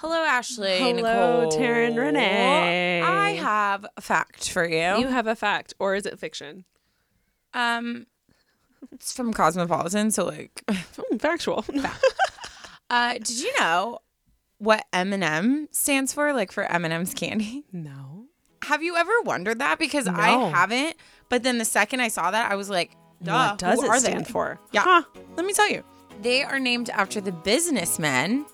Hello, Ashley. Hello, Nichole. Taryn Renee. I have a fact for you. You have a fact, or is it fiction? um, it's from Cosmopolitan, so like, factual. uh, did you know what M&M stands for? Like for M&M's candy. no. Have you ever wondered that? Because No. I haven't. But then the second I saw that, I was like, Duh, what does it stand they? for? Yeah. Huh. Let me tell you. They are named after the businessmen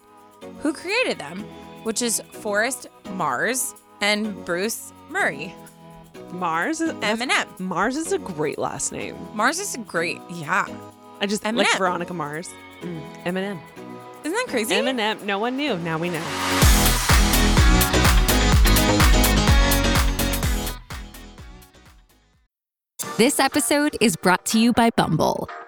who created them, which is Forrest Mars and Bruce Murrie. Mars. Is, that's- M&M. Mars is a great last name. Mars is a great, yeah. I just M&M. like Veronica Mars. Mm. Eminem. Isn't that crazy? Eminem. No one knew. Now we know. This episode is brought to you by Bumble.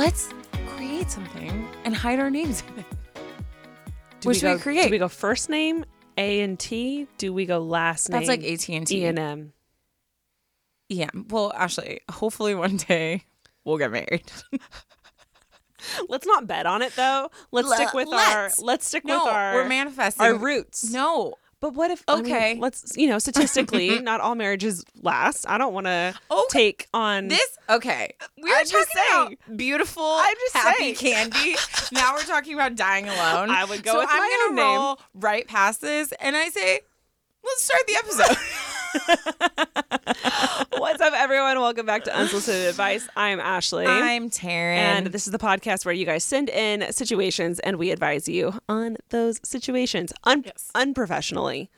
Let's create something and hide our names in it. Do What should we go, create? Do we go first name A and T? Do we go last name? That's like AT&T. E and M. Yeah. Well, Ashley, hopefully one day we'll get married. Let's not bet on it though. Let's Le- stick with let's. our. Let's stick no, with our. we're manifesting. our roots. No. But what if? I mean, Okay. let's you know statistically, not all marriages last. I don't want to Okay. Oh, take on This okay. We're I'm just about beautiful, I'm just happy saying. candy. now we're talking about dying alone. I would go so I'm gonna own name. roll right past this, and I say, let's start the episode. What's up, everyone? Welcome back to Unsolicited Advice. I'm Ashley. I'm Taryn, and this is the podcast where you guys send in situations and we advise you on those situations un- Yes. unprofessionally.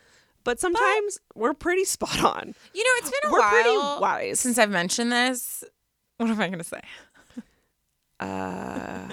But sometimes we're pretty spot on. you know it's been a we're while pretty wise. since I've mentioned this. What am I gonna say? Uh,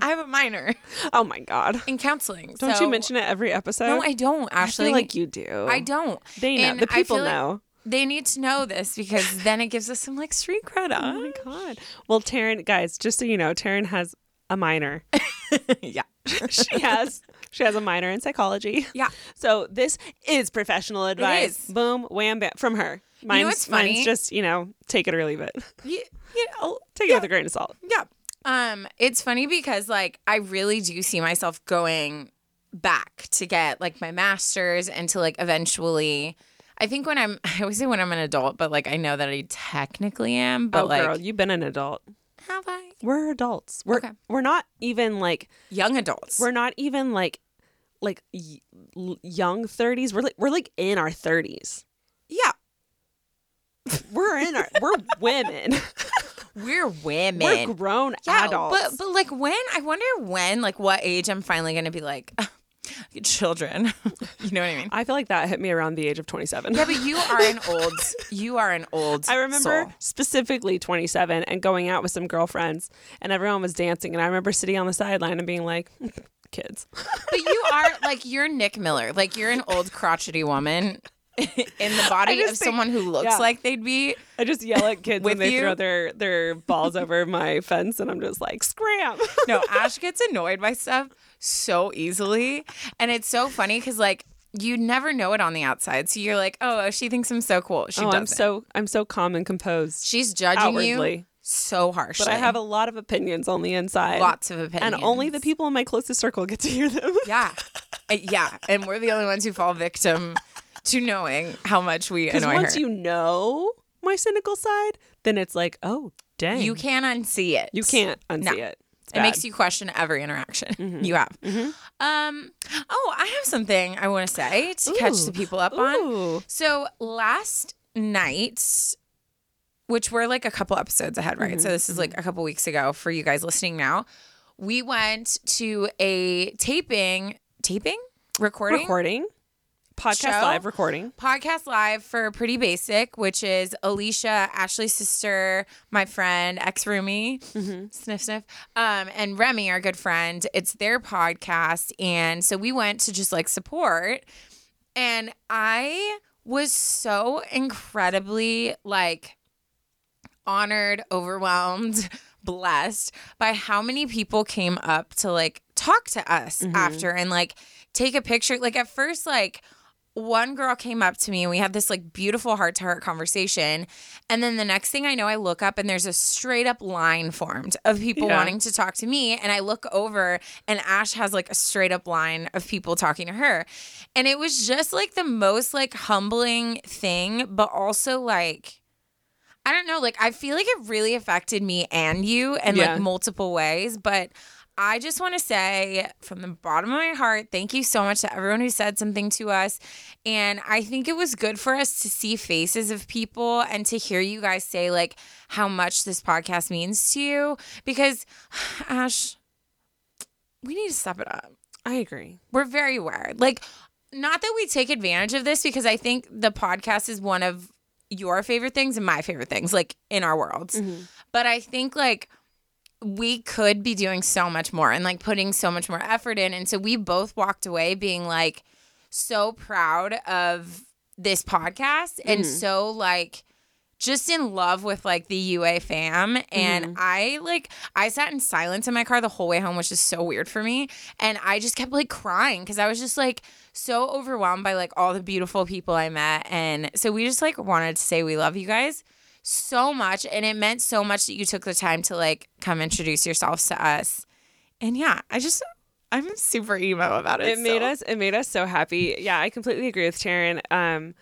I have a minor oh my God. in counseling. Don't so- you mention it every episode? No, I don't. I Actually, feel like you do. I don't. They know. And the I people feel like know. They need to know this because then it gives us some like street cred. Oh my God. Well, Taryn, guys, just so you know, Taryn has a minor. yeah. she has she has a minor in psychology. Yeah. So this is professional advice. is. Boom, wham, bam from her. Mine's, what's funny? mine's just you know take it or leave it. Yeah. You know, Take it with a grain of salt. Yeah. Um, it's funny because like I really do see myself going back to get like my master's and to like eventually I think when I'm I always say when I'm an adult, but like I know that I technically am, but oh, like girl, you've been an adult. have I? We're adults. We're Okay. we're not even like Young adults. we're not even like like y- young 30s. We're like we're like in our 30s. yeah. We're in our we're women. We're women. we're grown yeah, adults. But but like when I wonder when, like what age I'm finally gonna be like children. you know what I mean? I feel like that hit me around the age of 27. Yeah, but you are an old you are an old I remember soul. specifically 27 and going out with some girlfriends and everyone was dancing and I remember sitting on the sideline and being like kids. But you are like you're Nick Miller. Like you're an old crotchety woman in the body of think- someone who looks yeah. like they'd be. I just yell at kids when they you? throw their their balls over my fence and I'm just like scram. No, Ash gets annoyed by stuff so easily, and it's so funny because like you never know it on the outside. So you're like, oh, she thinks I'm so cool. She oh, doesn't. I'm so I'm so calm and composed. She's judging you so harshly. But I have a lot of opinions on the inside. lots of opinions, and only the people in my closest circle get to hear them. Yeah, Uh, yeah, and we're the only ones who fall victim to knowing how much we Because annoy once her. you know my cynical side, then it's like, oh dang. you can't unsee it. you can't unsee No. it. It makes you question every interaction mm-hmm. you have. Mm-hmm. Um, oh, I have something I want to say to catch the people up on. So last night, which we're like a couple episodes ahead, right? Mm-hmm. So this is like a couple weeks ago for you guys listening now. We went to a taping, taping, recording, recording Podcast show. live recording. podcast live for Pretty Basic, which is Alicia, Ashley's sister, my friend, ex roomie, sniff sniff, um, and Remy, our good friend. It's their podcast, and so we went to just like support, and I was so incredibly like honored, overwhelmed, blessed by how many people came up to like talk to us after and like take a picture. Like at first, like one girl came up to me and we had this like beautiful heart to heart conversation. And then the next thing I know, I look up and there's a straight up line formed of people Yeah. wanting to talk to me. And I look over and Ash has like a straight up line of people talking to her. And it was just like the most like humbling thing, but also like, I don't know, like I feel like it really affected me and you in Yeah. like multiple ways. But I just want to say from the bottom of my heart, thank you so much to everyone who said something to us. And I think it was good for us to see faces of people and to hear you guys say like how much this podcast means to you. Because Ash, we need to step it up I agree. we're very aware. Like, not that we take advantage of this because I think the podcast is one of your favorite things and my favorite things, like in our worlds. Mm-hmm. But I think like we could be doing so much more and like putting so much more effort in. And so we both walked away being like so proud of this podcast and mm-hmm. so like just in love with like the UA fam. And mm-hmm. I like, I sat in silence in my car the whole way home, which is so weird for me. And I just kept like crying because I was just like so overwhelmed by like all the beautiful people I met. And so we just like wanted to say we love you guys so much. And it meant so much that you took the time to like come introduce yourselves to us. And yeah, I just, I'm super emo about it. it made so. us it made us so happy yeah i completely agree with Taryn. um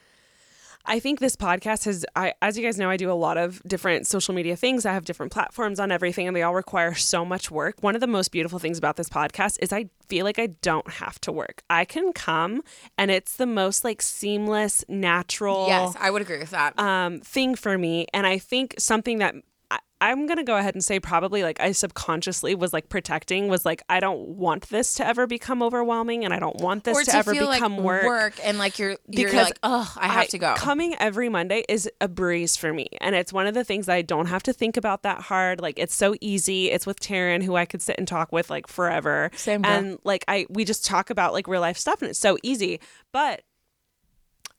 I think this podcast has, I, as you guys know, I do a lot of different social media things. I have different platforms on everything, and they all require so much work. One of the most beautiful things about this podcast is I feel like I don't have to work. I can come, and it's the most like seamless, natural Yes, I would agree with that. um, thing for me. And I think something that I, I'm going to go ahead and say probably like I subconsciously was like protecting was like, I don't want this to ever become overwhelming and I don't want this to, to ever become like work. and like you're you're Because like oh I have to go. Coming every Monday is a breeze for me. And it's one of the things I don't have to think about that hard. Like it's so easy. It's with Taryn, who I could sit and talk with like forever. Same. And like I we just talk about like real life stuff and it's so easy. But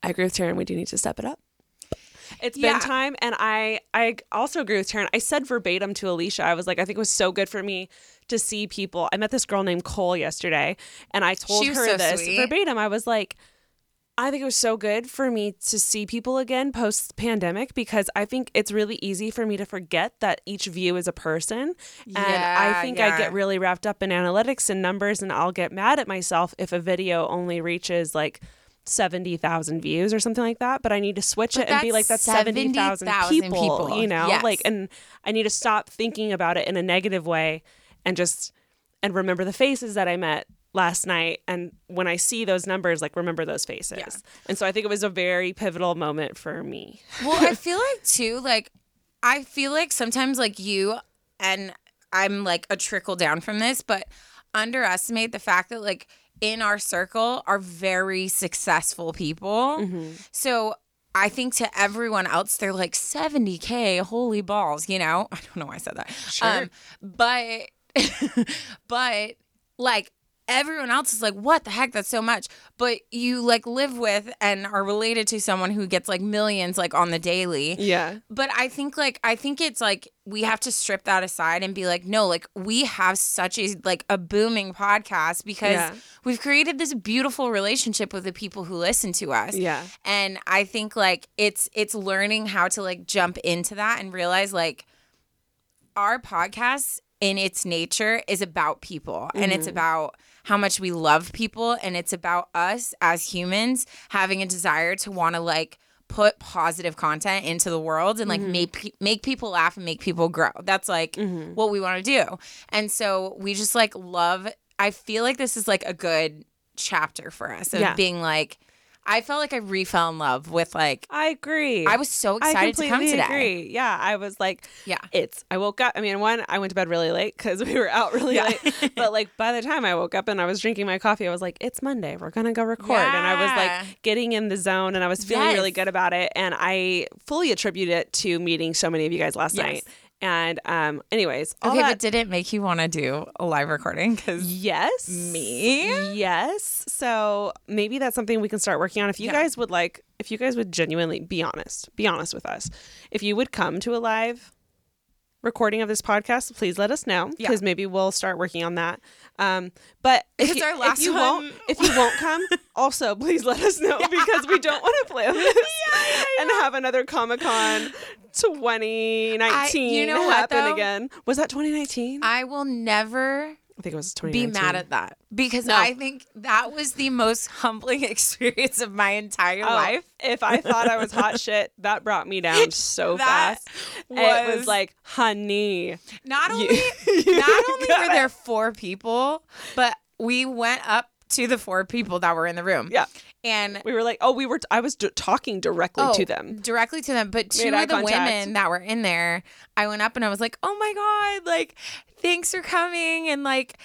I agree with Taryn, we do need to step it up. It's Yeah. been time, and I I also agree with Taryn. I said verbatim to Alicia, I was like, I think it was so good for me to see people. I met this girl named Cole yesterday, and I told her so this sweet. verbatim. I was like, I think it was so good for me to see people again post pandemic because I think it's really easy for me to forget that each view is a person. And I Yeah, think I get really wrapped up in analytics and numbers, and I'll get mad at myself if a video only reaches like 70,000 views or something like that. But I need to switch But it and be like, that's 70,000 70,000 people, people. you know? Yes. Like, and I need to stop thinking about it in a negative way and just, and remember the faces that I met last night and when i see those numbers like remember those faces and so i think it was a very pivotal moment for me well, I feel like too, like I feel like sometimes like you and I'm like a trickle down from this, but underestimate the fact that like in our circle are very successful people. Mm-hmm. So I think to everyone else, they're like 70K, holy balls, you know? I don't know why I said that. Sure. Um, but, but like everyone else is like, what the heck? That's so much. But you like live with and are related to someone who gets like millions like on the daily. yeah But I think like I think it's like we have to strip that aside and be like, no, like we have such a like a booming podcast because Yeah. we've created this beautiful relationship with the people who listen to us. Yeah. And I think like it's it's learning how to like jump into that and realize like our podcast in its nature is about people and it's mm-hmm. about how much we love people and it's about us as humans having a desire to want to like put positive content into the world and like mm-hmm. make pe- make people laugh and make people grow. That's like mm-hmm. what we want to do. And so we just like love I feel like this is like a good chapter for us of Yeah. being like I felt like I refell in love with like I agree. I was so I excited to come completely today. agree. Yeah, I was like, Yeah. it's. I woke up. I mean, one, I went to bed really late because we were out really Yeah. late. But like by the time I woke up and I was drinking my coffee, I was like, it's Monday. We're gonna go record. And I was like getting in the zone, and I was feeling really good about it. And I fully attribute it to meeting so many of you guys last Yes. night. And um, anyways, Okay, that- but did it make you want to do a live recording? Because Yes. Me? Yes. So maybe that's something we can start working on. If you Yeah. guys would like, if you guys would genuinely be honest, be honest with us. If you would come to a live recording of this podcast, please let us know Yeah. because maybe we'll start working on that. Um, but if you, if you one- won't, if you won't come, also please let us know because we don't want to plan this and have another Comic Con 2019 you know what, happen though? again. Was that 2019? I will never I think it was be mad at that because No. I think that was the most humbling experience of my entire Oh, life. If I thought I was hot shit, that brought me down so That fast. it was- was like, honey. Not only you not only were gotta- there four people, but we went up to the four people that were in the room. Yeah. And We were like, oh, we were, I was d- talking directly Oh, to them. Directly to them. But two Made of the contact. women that were in there, I went up and I was like, oh my God, like, thanks for coming. And like,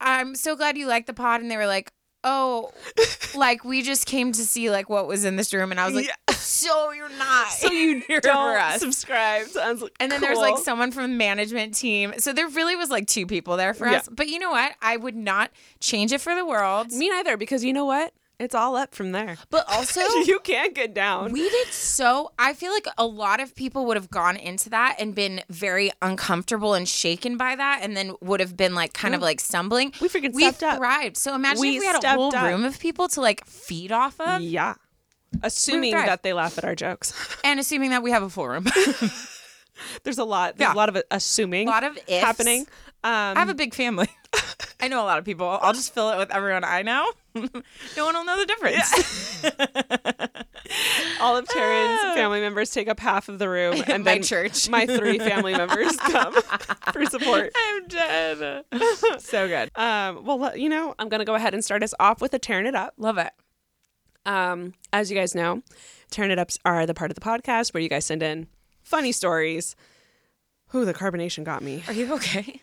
I'm so glad you liked the pod. And they were like, oh, like, we just came to see like what was in this room. And I was like, so you're not. So you don't subscribe. So I was like, And then there's like someone from the management team. So there really was like two people there for Yeah. us. But you know what? I would not change it for the world. Me neither, because you know what? It's all up from there. But also, you can't get down. we did so. I feel like a lot of people would have gone into that and been very uncomfortable and shaken by that, and then would have been like kind of like stumbling. We freaking we stepped up. thrived. So imagine We if we had a whole up. room of people to like feed off of, yeah. Assuming that they laugh at our jokes. and assuming that we have a full room. there's a lot. There's Yeah. a lot of assuming a lot of ifs. happening. Um, I have a big family. I know a lot of people. I'll just fill it with everyone I know. no one will know the difference. all of Taryn's family members take up half of the room, and My then church. my three family members come for support. I'm dead. so good. Um, well, you know, I'm gonna go ahead and start us off with a tearing it up. Love it. Um, as you guys know, Turn it ups are the part of the podcast where you guys send in funny stories. Who the carbonation got me. Are you okay?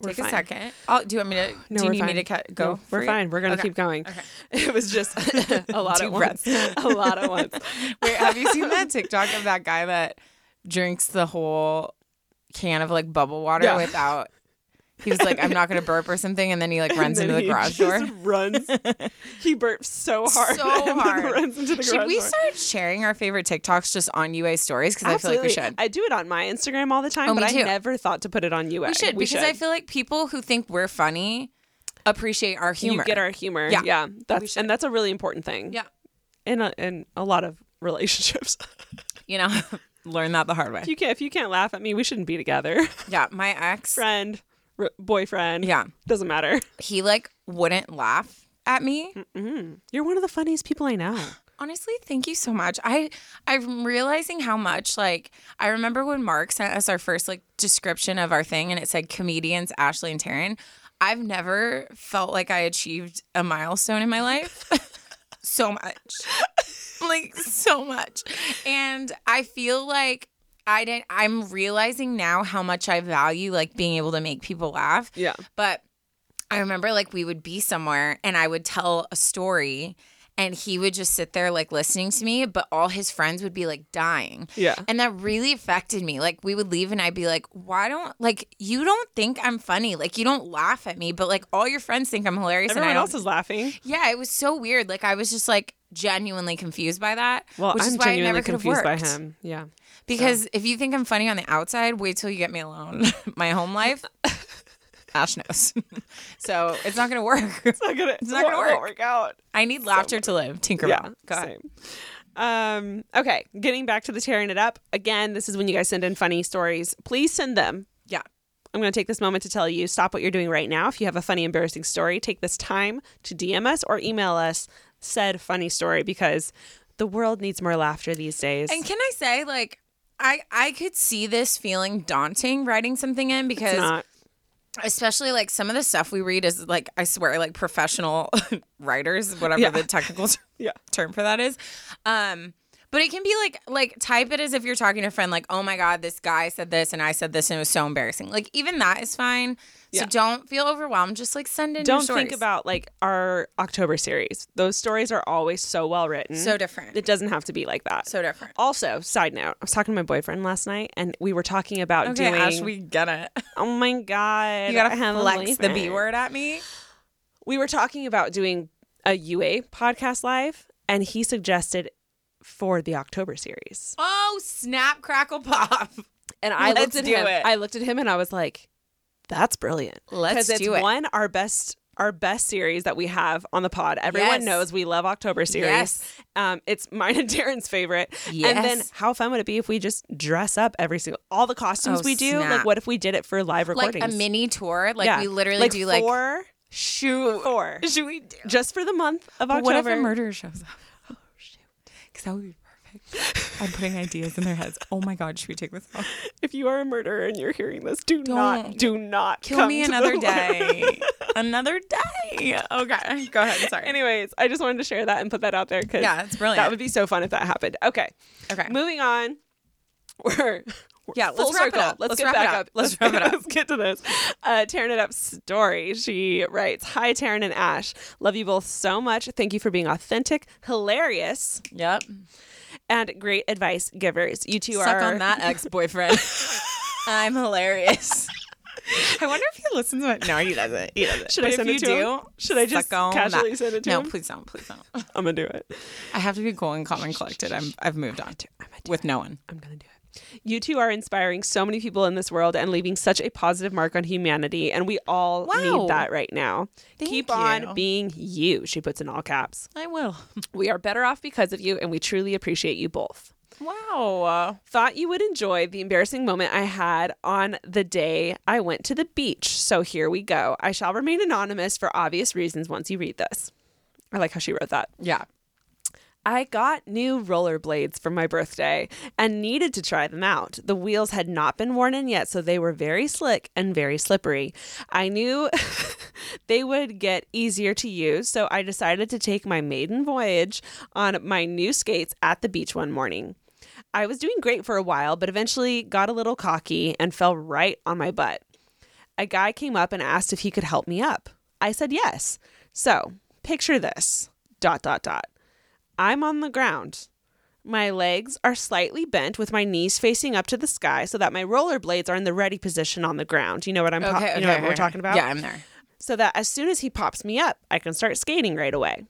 We're Take a fine. second. Oh, do you want me to? No, do you need me to cut, go? No, we're you? fine. We're gonna Okay. keep going. Okay. It was just a lot at once. breaths. a lot at once. Wait, have you seen that TikTok of that guy that drinks the whole can of like bubble water Yeah. without? He was like, "I'm not gonna burp" or something, and then he like runs into the garage door. Runs. he burps so hard. So hard. runs into the Should garage we door. start sharing our favorite TikToks just on UA stories? Because I feel like we should. I do it on my Instagram all the time, Oh, but me I too. never thought to put it on UA. we should we because I feel like people who think we're funny appreciate our humor. you get our humor. Yeah. yeah. That's should. and that's a really important thing. yeah, in a, in a lot of relationships. you know, learn that the hard way. if you can't if you can't laugh at me, we shouldn't be together. Yeah, my ex. Friend, r- boyfriend. Yeah, doesn't matter. he like wouldn't laugh at me. You're one of the funniest people I know. Honestly, thank you so much. I I'm realizing how much like I remember when Mark sent us our first like description of our thing and it said comedians Ashley and Taryn. I've never felt like I achieved a milestone in my life so much. like so much. And I feel like I didn't I'm realizing now how much I value like being able to make people laugh. Yeah. But I remember like we would be somewhere and I would tell a story and he would just sit there like listening to me, but all his friends would be like dying. Yeah. And that really affected me. Like we would leave and I'd be like, why don't like you don't think I'm funny? Like you don't laugh at me, but like all your friends think I'm hilarious and I Everyone else is laughing. Yeah, it was so weird. Like I was just like genuinely confused by that. Well, which I'm is why genuinely never could have confused by him. Yeah. Because if you think I'm funny on the outside, wait till you get me alone. My home life, Ash knows. so it's not gonna work. It's not gonna. It's not gonna won't work. out. I need laughter to live. Tinkerbell. Yeah. Go ahead. Same. Um, okay, getting back to the tearing it up again. This is when you guys send in funny stories. Please send them. Yeah. I'm going to take this moment to tell you stop what you're doing right now. If you have a funny, embarrassing story, take this time to DM us or email us said funny story because the world needs more laughter these days. And can I say, like, I I could see this feeling daunting writing something in because. Especially like some of the stuff we read is like I swear like professional writers, whatever Yeah. the technical Yeah. term for that is. Um, but it can be like like type it as if you're talking to a friend, like, oh my god, this guy said this and I said this and it was so embarrassing. Like even that is fine. So Yeah. don't feel overwhelmed. Just like send in. Don't think about like our October series. Those stories are always so well written. so different. It doesn't have to be like that. so different. Also, side note, I was talking to my boyfriend last night and we were talking about Okay, doing Ash, we get it. Oh my god. You gotta I have a flex the B word at me. We were talking about doing a UA podcast live and he suggested for the October series. Oh, snap, crackle, pop. And I Let's looked at do him. it. I looked at him and I was like, that's brilliant. Let's it's do it. one our best our best series that we have on the pod. Everyone Yes. knows we love October series. Yes. Um, it's mine and Taryn's favorite. Yes. And then how fun would it be if we just dress up every single all the costumes Oh, we do? snap. Like what if we did it for live Like a mini tour. Like Yeah. we literally like do like four shoot. four. Should we do? Just for the month of But October. what if a murderer shows up? Oh shoot! Because that would be. I'm putting ideas in their heads. Oh my god, should we take this off? if you are a murderer and you're hearing this, do not Don't. do not Kill me another day. another day. Okay, go ahead. Sorry. Anyways, I just wanted to share that and put that out there because Yeah, it's brilliant. That would be so fun if that happened. Okay. Okay. Moving on. We're Yeah, let's wrap it up. Let's, Let's get wrap it back up. up. Let's wrap it up. Let's get to this. Uh, tearing it up story. She writes, "Hi, Taryn and Ash. Love you both so much. Thank you for being authentic, hilarious, Yep. And great advice givers. You two Suck are on that ex-boyfriend. I'm hilarious. I wonder if he listens to it. No, he doesn't. He doesn't. Should But I send it you to do, him? Should I just suck casually that. send it to you? no, him? please don't. Please don't. I'm gonna do it. I have to be cool and calm and collected. I'm. I've moved on to. with no one. I'm gonna do it. You two are inspiring so many people in this world and leaving such a positive mark on humanity, and we all Wow. need that right now. Thank Keep you. on being you. She puts in all caps. I will. We are better off because of you, and we truly appreciate you both. Wow. Thought you would enjoy the embarrassing moment I had on the day I went to the beach. So here we go. I shall remain anonymous for obvious reasons once you read this. I like how she wrote that. Yeah. I got new rollerblades for my birthday and needed to try them out. The wheels had not been worn in yet, so they were very slick and very slippery. I knew they would get easier to use, so I decided to take my maiden voyage on my new skates at the beach one morning. I was doing great for a while, but eventually got a little cocky and fell right on my butt. A guy came up and asked if he could help me up. I said yes. So, picture this. Dot dot dot. I'm on the ground. My legs are slightly bent with my knees facing up to the sky so that my rollerblades are in the ready position on the ground. You know what I'm ta- you know what we're talking about? Yeah, I'm there. so that as soon as he pops me up, I can start skating right away.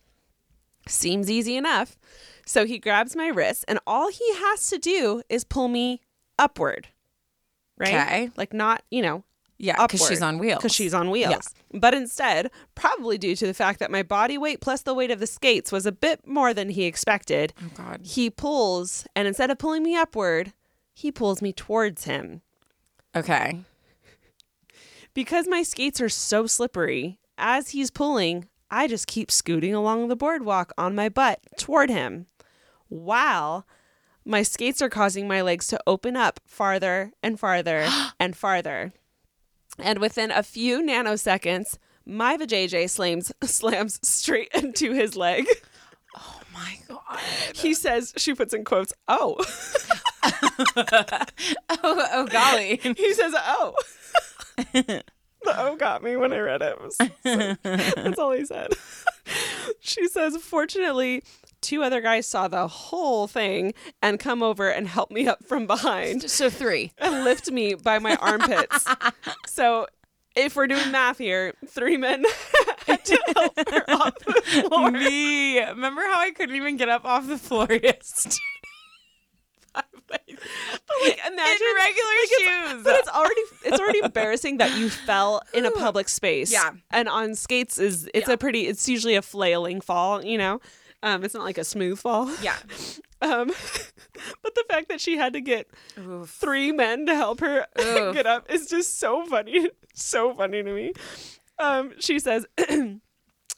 Seems easy enough. So he grabs my wrist, and all he has to do is pull me upward. Right? Okay. Like not, you know, Yeah, because she's on wheels. Because she's on wheels. But instead, probably due to the fact that my body weight plus the weight of the skates was a bit more than he expected, Oh God. he pulls, and instead of pulling me upward, he pulls me towards him. Okay. Because my skates are so slippery, as he's pulling, I just keep scooting along the boardwalk on my butt toward him. While my skates are causing my legs to open up farther and farther and farther. And within a few nanoseconds, my vajayjay slams, slams straight into his leg. Oh my God. He says, she puts in quotes, oh. Oh, oh golly. He says, "Oh." the "oh" got me when I read it. It was so- that's all he said. she says, "Fortunately, two other guys saw the whole thing and come over and help me up from behind So three. and lift me by my armpits." so. If we're doing math here, three men had to help her off the floor. Me. Remember how I couldn't even get up off the floor yesterday? But like, imagine in regular shoes. But it's already it's already embarrassing that you fell in a public space. Yeah. And on skates is it's Yeah. a pretty it's usually a flailing fall, you know. Um it's not like a smooth fall. yeah. Um but the fact that she had to get Oof. three men to help her Oof. get up is just so funny. So funny to me. Um she says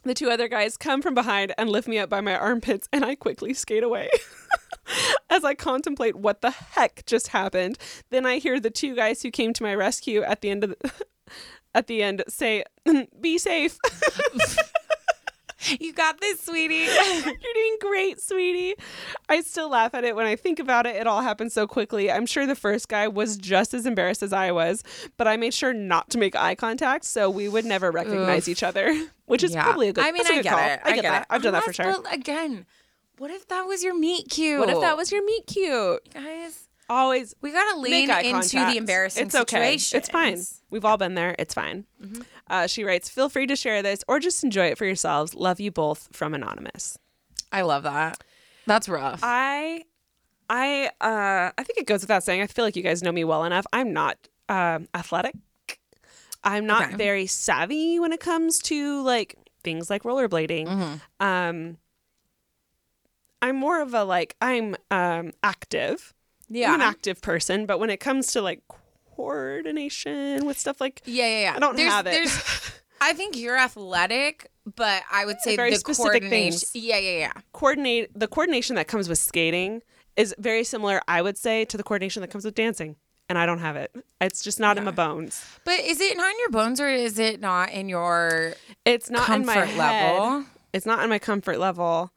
The two other guys come from behind and lift me up by my armpits, and I quickly skate away. As I contemplate what the heck just happened, then I hear the two guys who came to my rescue at the end of the, at the end say, "Be safe." You got this, sweetie. You're doing great, sweetie. I still laugh at it when I think about it. It all happened so quickly. I'm sure the first guy was just as embarrassed as I was, but I made sure not to make eye contact so we would never recognize each other, which is Yeah. probably a good I mean, I good get call. it. I get, that. it. I've done that for sure. But again, what if that was your meet cute? What if that was your meet cute? guys? Always We gotta lean into contact. the embarrassing It's okay. situation. It's fine. We've all been there. It's fine. Mm-hmm. Uh, she writes, "Feel free to share this or just enjoy it for yourselves. Love you both from anonymous." I love that. That's rough. I, I, uh, I think it goes without saying. I feel like you guys know me well enough. I'm not um, athletic. I'm not Okay. very savvy when it comes to like things like rollerblading. Mm-hmm. Um, I'm more of a like I'm um, active. yeah. I'm an active person, but when it comes to like coordination with stuff like yeah, yeah, yeah. I don't There's- have it. there's- I think you're athletic, but I would say Very the specific coordination. things. Yeah, yeah, yeah. coordinate the coordination that comes with skating is very similar, I would say, to the coordination that comes with dancing. And I don't have it. It's just not in my bones. But is it not in your bones or is it not in your It's not in my comfort head. level? It's not in my comfort level.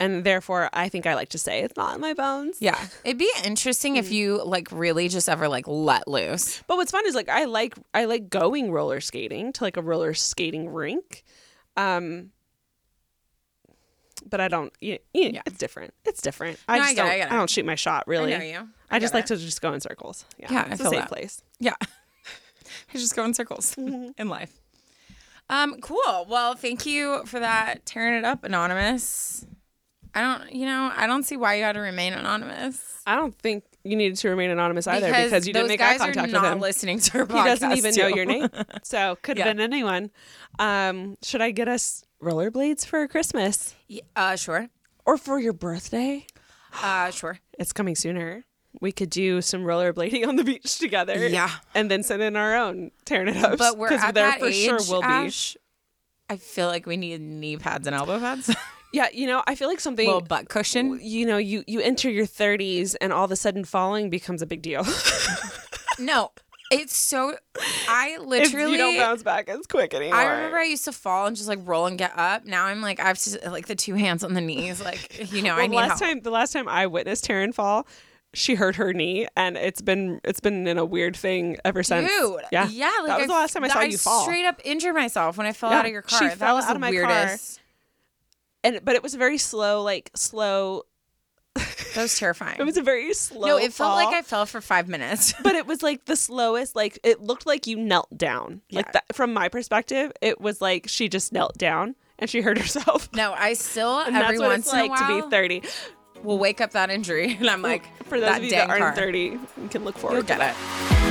And therefore I think I like to say it's not in my bones. Yeah. It'd be interesting if you like really just ever like let loose. But what's fun is like I like I like going roller skating to like a roller skating rink. Um but I don't yeah, yeah, it's different. It's different. I No, I just don't I get it. don't shoot my shot really. I know you. I just get like it. to just go in circles. Yeah. Yeah, I it's feel a safe that. place. Yeah. I just go in circles Mm-hmm. in life. Um, cool. Well, thank you for that. Tearing it up, anonymous. I don't, you know, I don't see why you had to remain anonymous. I don't think you needed to remain anonymous either because, you didn't make eye contact with not him. listening to our He doesn't even know your name. So could have Yeah. been anyone. Um, should I get us rollerblades for Christmas Y- uh, sure. or for your birthday? Uh, sure. It's coming sooner. We could do some rollerblading on the beach together. Yeah. And then send in our own tearing it up. But we're at there that for age, sure will be. Ash, I feel like we need knee pads and elbow pads. Yeah, you know, I feel like something little butt cushion. you know, you you enter your 30s and all of a sudden falling becomes a big deal. No, it's so. I literally If you don't bounce back as quick anymore. I remember I used to fall and just like roll and get up. Now I'm like I have to like the two hands on the knees, like you know I Well, need last help. time the last time I witnessed Taryn fall, she hurt her knee, and it's been it's been in a weird thing ever since. Dude, yeah, yeah, like that was I, the last time I saw you fall. straight up injured myself when I fell Yeah, out of your she car. that fell was out the of my car. And but it was very slow, like slow. That was terrifying. It was a very slow. no, it felt like I fell for five minutes. But it was like the slowest. Like it looked like you knelt down. Like Yeah. that from my perspective, it was like she just knelt down and she hurt herself. no, I still And every that's what once it's in like a while to be 30. We'll wake up that injury and I'm like For those that of you that aren't car. 30, you can look forward You'll to it.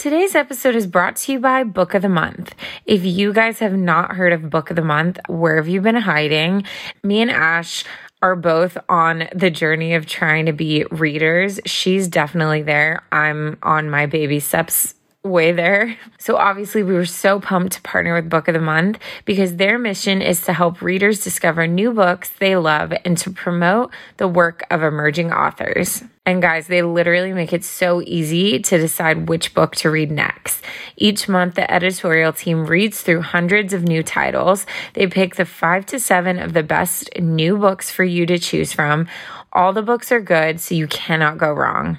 Today's episode is brought to you by Book of the Month. If you guys have not heard of Book of the Month, where have you been hiding? Me and Ash are both on the journey of trying to be readers. She's definitely there. I'm on my baby steps way there. So obviously we were so pumped to partner with Book of the Month because their mission is to help readers discover new books they love and to promote the work of emerging authors. And guys, they literally make it so easy to decide which book to read next. Each month, the editorial team reads through hundreds of new titles. They pick the five to seven of the best new books for you to choose from. All the books are good, so you cannot go wrong.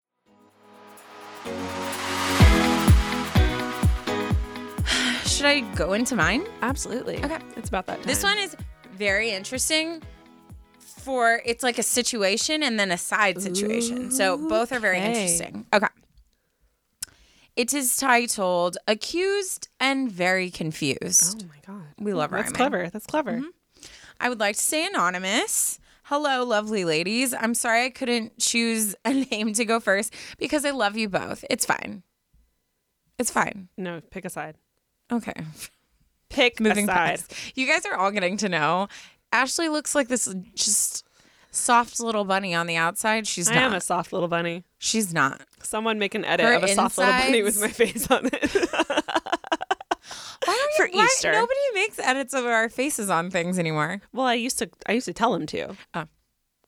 Should I go into mine? Absolutely. Okay. It's about that time. This one is very interesting for it's like a situation and then a side situation. so both are very okay. interesting. Okay. It is titled Accused and Very Confused. Oh my God. We love That's clever. That's clever. Mm-hmm. I would like to say anonymous. Hello, lovely ladies. I'm sorry I couldn't choose a name to go first because I love you both. It's fine. It's fine. No, pick a side. Okay. Pick moving a side. past. You guys are all getting to know. Ashley looks like this just soft little bunny on the outside. She's I not. am a soft little bunny. She's not. Someone make an edit Her of a soft little bunny with my face on it. Why don't For you, why- Easter. Nobody makes edits of our faces on things anymore. well, I used to. I used to tell him to. Oh.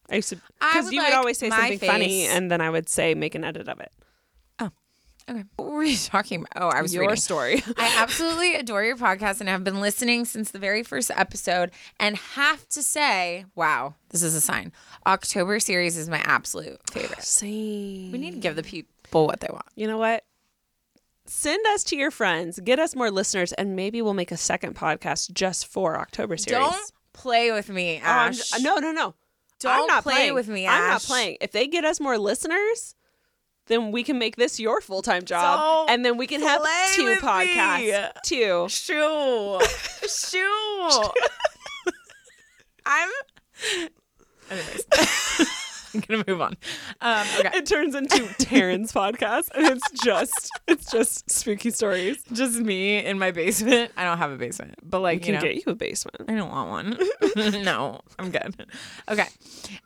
I used to because you like would always say something funny, and then I would say make an edit of it. Oh, okay. What were you talking about? Oh, I was Your reading. story. I absolutely adore your podcast and I've been listening since the very first episode and have to say, wow, this is a sign. October series is my absolute favorite. Same. We need to give the people what they want. You know what? Send us to your friends, get us more listeners, and maybe we'll make a second podcast just for October series. Don't play with me, um, Ash. j- no, no, no. Don't I'm not play playing. with me, I'm not playing. If they get us more listeners, then we can make this your full time job, Don't and then we can have two with me. podcasts. Two. Shoo. Shoo. I'm. Anyways, I'm gonna move on. Um, okay, It turns into Taryn's podcast, and it's just it's just spooky stories. just me in my basement. I don't have a basement, but like We you can know, get you a basement. I don't want one. no, I'm good. Okay.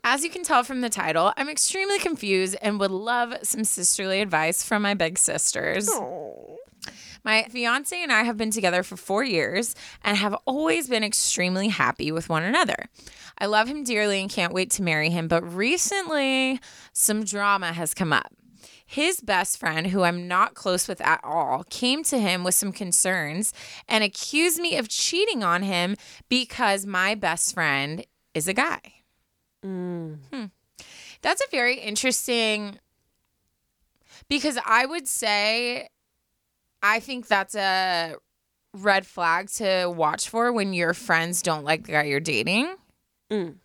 As you can tell from the title, I'm extremely confused and would love some sisterly advice from my big sisters. My fiance and I have been together for four years and have always been extremely happy with one another. I love him dearly and can't wait to marry him, but recently some drama has come up. His best friend, who I'm not close with at all, came to him with some concerns and accused me of cheating on him because my best friend is a guy. Hmm. That's a very interesting because I would say I think that's a red flag to watch for when your friends don't like the guy you're dating. Mm.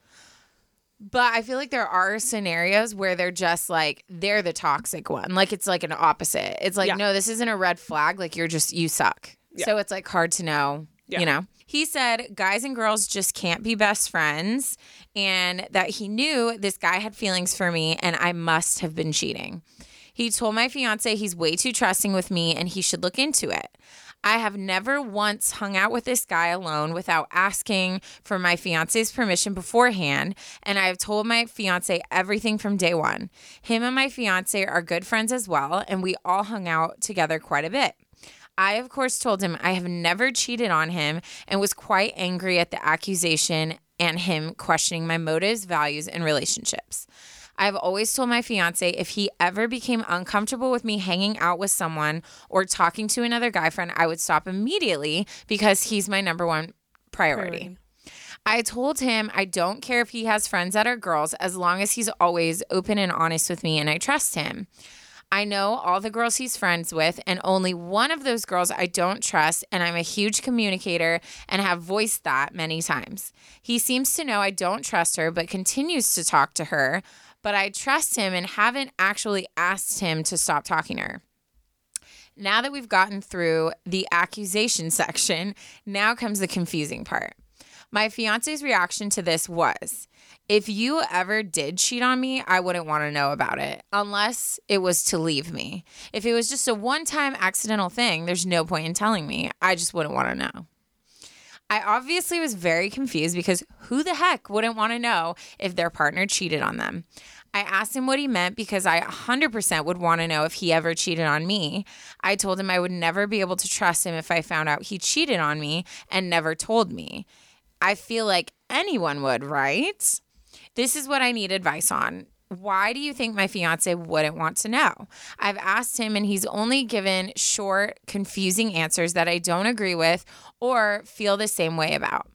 But I feel like there are scenarios where they're just like they're the toxic one. Like it's like an opposite. It's like Yeah. no, this isn't a red flag. Like you're just you suck. Yeah. So it's like hard to know. Yeah. You know. He said guys and girls just can't be best friends and that he knew this guy had feelings for me and I must have been cheating. He told my fiance he's way too trusting with me and he should look into it. I have never once hung out with this guy alone without asking for my fiance's permission beforehand, and I have told my fiance everything from day one. Him and my fiance are good friends as well, and we all hung out together quite a bit. I, of course, told him I have never cheated on him and was quite angry at the accusation and him questioning my motives, values, and relationships. I've always told my fiance if he ever became uncomfortable with me hanging out with someone or talking to another guy friend, I would stop immediately because he's my number one priority. I told him I don't care if he has friends that are girls as long as he's always open and honest with me and I trust him. I know all the girls he's friends with, and only one of those girls I don't trust, and I'm a huge communicator and have voiced that many times. He seems to know I don't trust her, but continues to talk to her, but I trust him and haven't actually asked him to stop talking to her. Now that we've gotten through the accusation section, now comes the confusing part. My fiance's reaction to this was if you ever did cheat on me, I wouldn't want to know about it unless it was to leave me. If it was just a one time accidental thing, there's no point in telling me. I just wouldn't want to know. I obviously was very confused because who the heck wouldn't want to know if their partner cheated on them? I asked him what he meant because I 100% would want to know if he ever cheated on me. I told him I would never be able to trust him if I found out he cheated on me and never told me. I feel like anyone would, right? This is what I need advice on. Why do you think my fiance wouldn't want to know? I've asked him and he's only given short, confusing answers that I don't agree with or feel the same way about,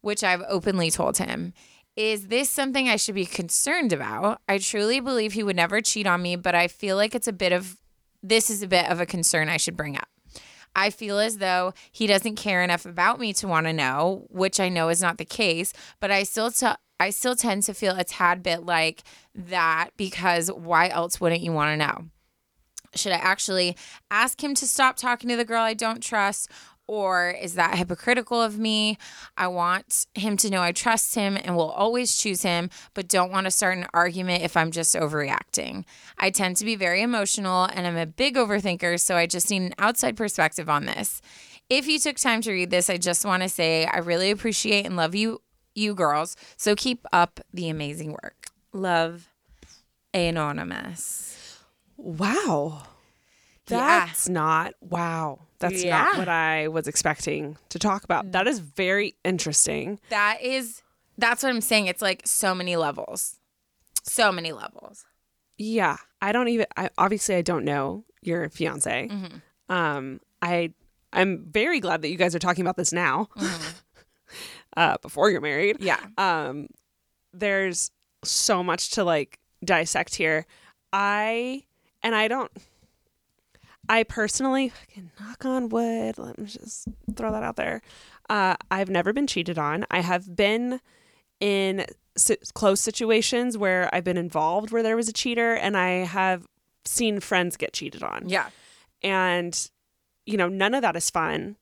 which I've openly told him. Is this something I should be concerned about? I truly believe he would never cheat on me, but I feel like it's a bit of this is a bit of a concern I should bring up. I feel as though he doesn't care enough about me to want to know, which I know is not the case, but I still t- I still tend to feel a tad bit like that because why else wouldn't you want to know? Should I actually ask him to stop talking to the girl I don't trust? Or is that hypocritical of me? I want him to know I trust him and will always choose him, but don't want to start an argument if I'm just overreacting. I tend to be very emotional and I'm a big overthinker, so I just need an outside perspective on this. If you took time to read this, I just want to say I really appreciate and love you you girls. So keep up the amazing work. Love Anonymous. Wow. Yeah. That's not wow. That's Yeah. not what I was expecting to talk about. That is very interesting. That is that's what I'm saying. It's like so many levels. So many levels. Yeah, I don't even. I, obviously, I don't know your fiance. Um, I I'm very glad that you guys are talking about this now, uh, before you're married. Yeah. Um, there's so much to like dissect here. I and I don't. I personally, fucking knock on wood. Let me just throw that out there. Uh, I've never been cheated on. I have been in si- close situations where I've been involved where there was a cheater, and I have seen friends get cheated on. Yeah. And, you know, none of that is fun.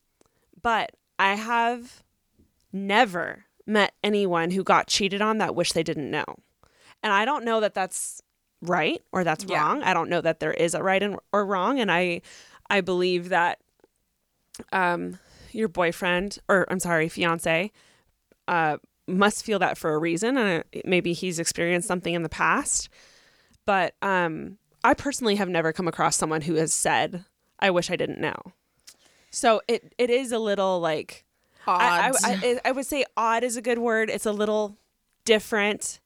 But I have never met anyone who got cheated on that wish they didn't know. And I don't know that that's right or that's Yeah. wrong. I don't know that there is a right and, or wrong. And I, I believe that, um, your boyfriend or I'm sorry, fiance, uh, must feel that for a reason. And maybe he's experienced something in the past. But, um, I personally have never come across someone who has said, I wish I didn't know. So it, it is a little like, Odd. I, I, I would say odd is a good word. It's a little different.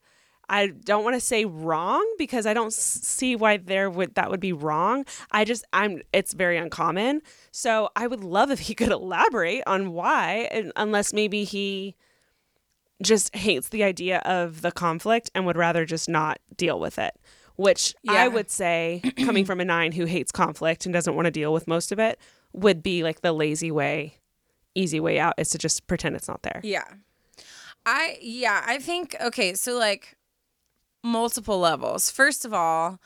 I don't want to say wrong because I don't see why there would that would be wrong. I just I'm it's very uncommon. So I would love if he could elaborate on why, and unless maybe he just hates the idea of the conflict and would rather just not deal with it. Which Yeah. I would say, coming from a nine who hates conflict and doesn't want to deal with most of it, would be like the lazy way, easy way out is to just pretend it's not there. Yeah. I yeah, I think okay, so like multiple levels. First of all,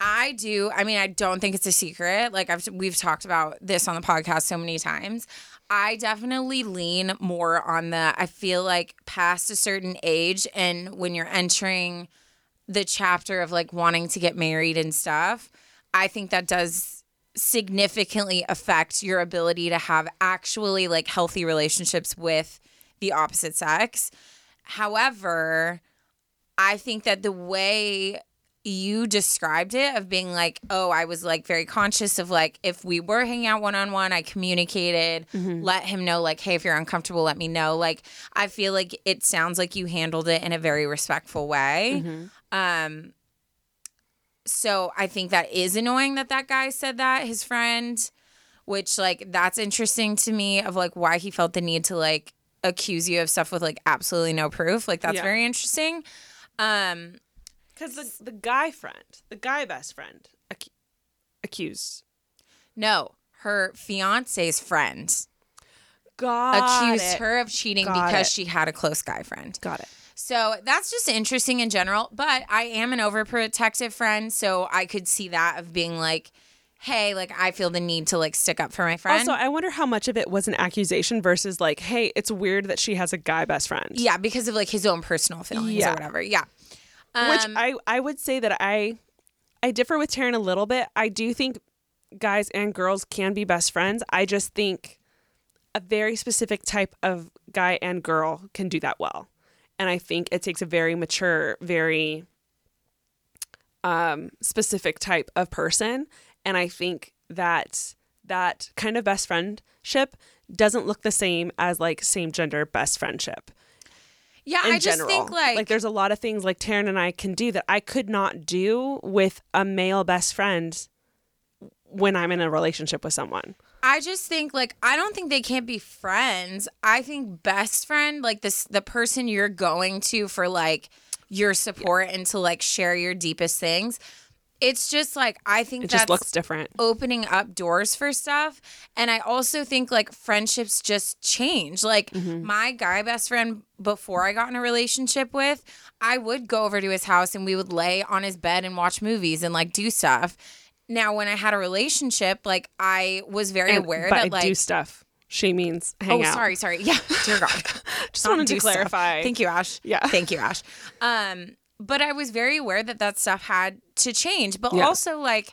I do, I mean, I don't think it's a secret. Like I've we've talked about this on the podcast so many times. I definitely lean more on the I feel like past a certain age and when you're entering the chapter of like wanting to get married and stuff, I think that does significantly affect your ability to have actually like healthy relationships with the opposite sex. However, I think that the way you described it of being like, oh, I was like very conscious of like if we were hanging out one on one, I communicated, let him know like, hey, if you're uncomfortable, let me know. Like, I feel like it sounds like you handled it in a very respectful way. Um, so I think that is annoying that that guy said that his friend, which like that's interesting to me of like why he felt the need to like accuse you of stuff with like absolutely no proof. Like that's Yeah. very interesting. Um, Because the, the guy friend, the guy best friend, ac- accused. no, her fiance's friend Got accused it. her of cheating Got because it. she had a close guy friend. Got it. So that's just interesting in general. But I am an overprotective friend, so I could see that of being like, hey, like I feel the need to like stick up for my friend. Also, I wonder how much of it was an accusation versus like, hey, it's weird that she has a guy best friend. yeah, because of like his own personal feelings Yeah. or whatever. Yeah. Which Um, I I would say that I I differ with Taryn a little bit. I do think guys and girls can be best friends. I just think a very specific type of guy and girl can do that well. And I think it takes a very mature, very um, specific type of person. And I think that that kind of best friendship doesn't look the same as like same gender best friendship Yeah, I just general. think like, there's a lot of things like Taryn and I can do that I could not do with a male best friend when I'm in a relationship with someone. I just think like I don't think they can't be friends. I think best friend like this the person you're going to for like your support and to like share your deepest things. It's just like I think It that's just looks different. opening up doors for stuff. And I also think like friendships just change. Like Mm-hmm. my guy best friend before I got in a relationship with, I would go over to his house and we would lay on his bed and watch movies and like do stuff. Now when I had a relationship, like I was very And- aware that I like do stuff. She means hang Oh, out. sorry, sorry. Yeah, dear God. Just Not wanted to do stuff. clarify. Thank you, Ash. Yeah. Thank you, Ash. Um, but I was very aware that that stuff had to change. But Yeah. also, like,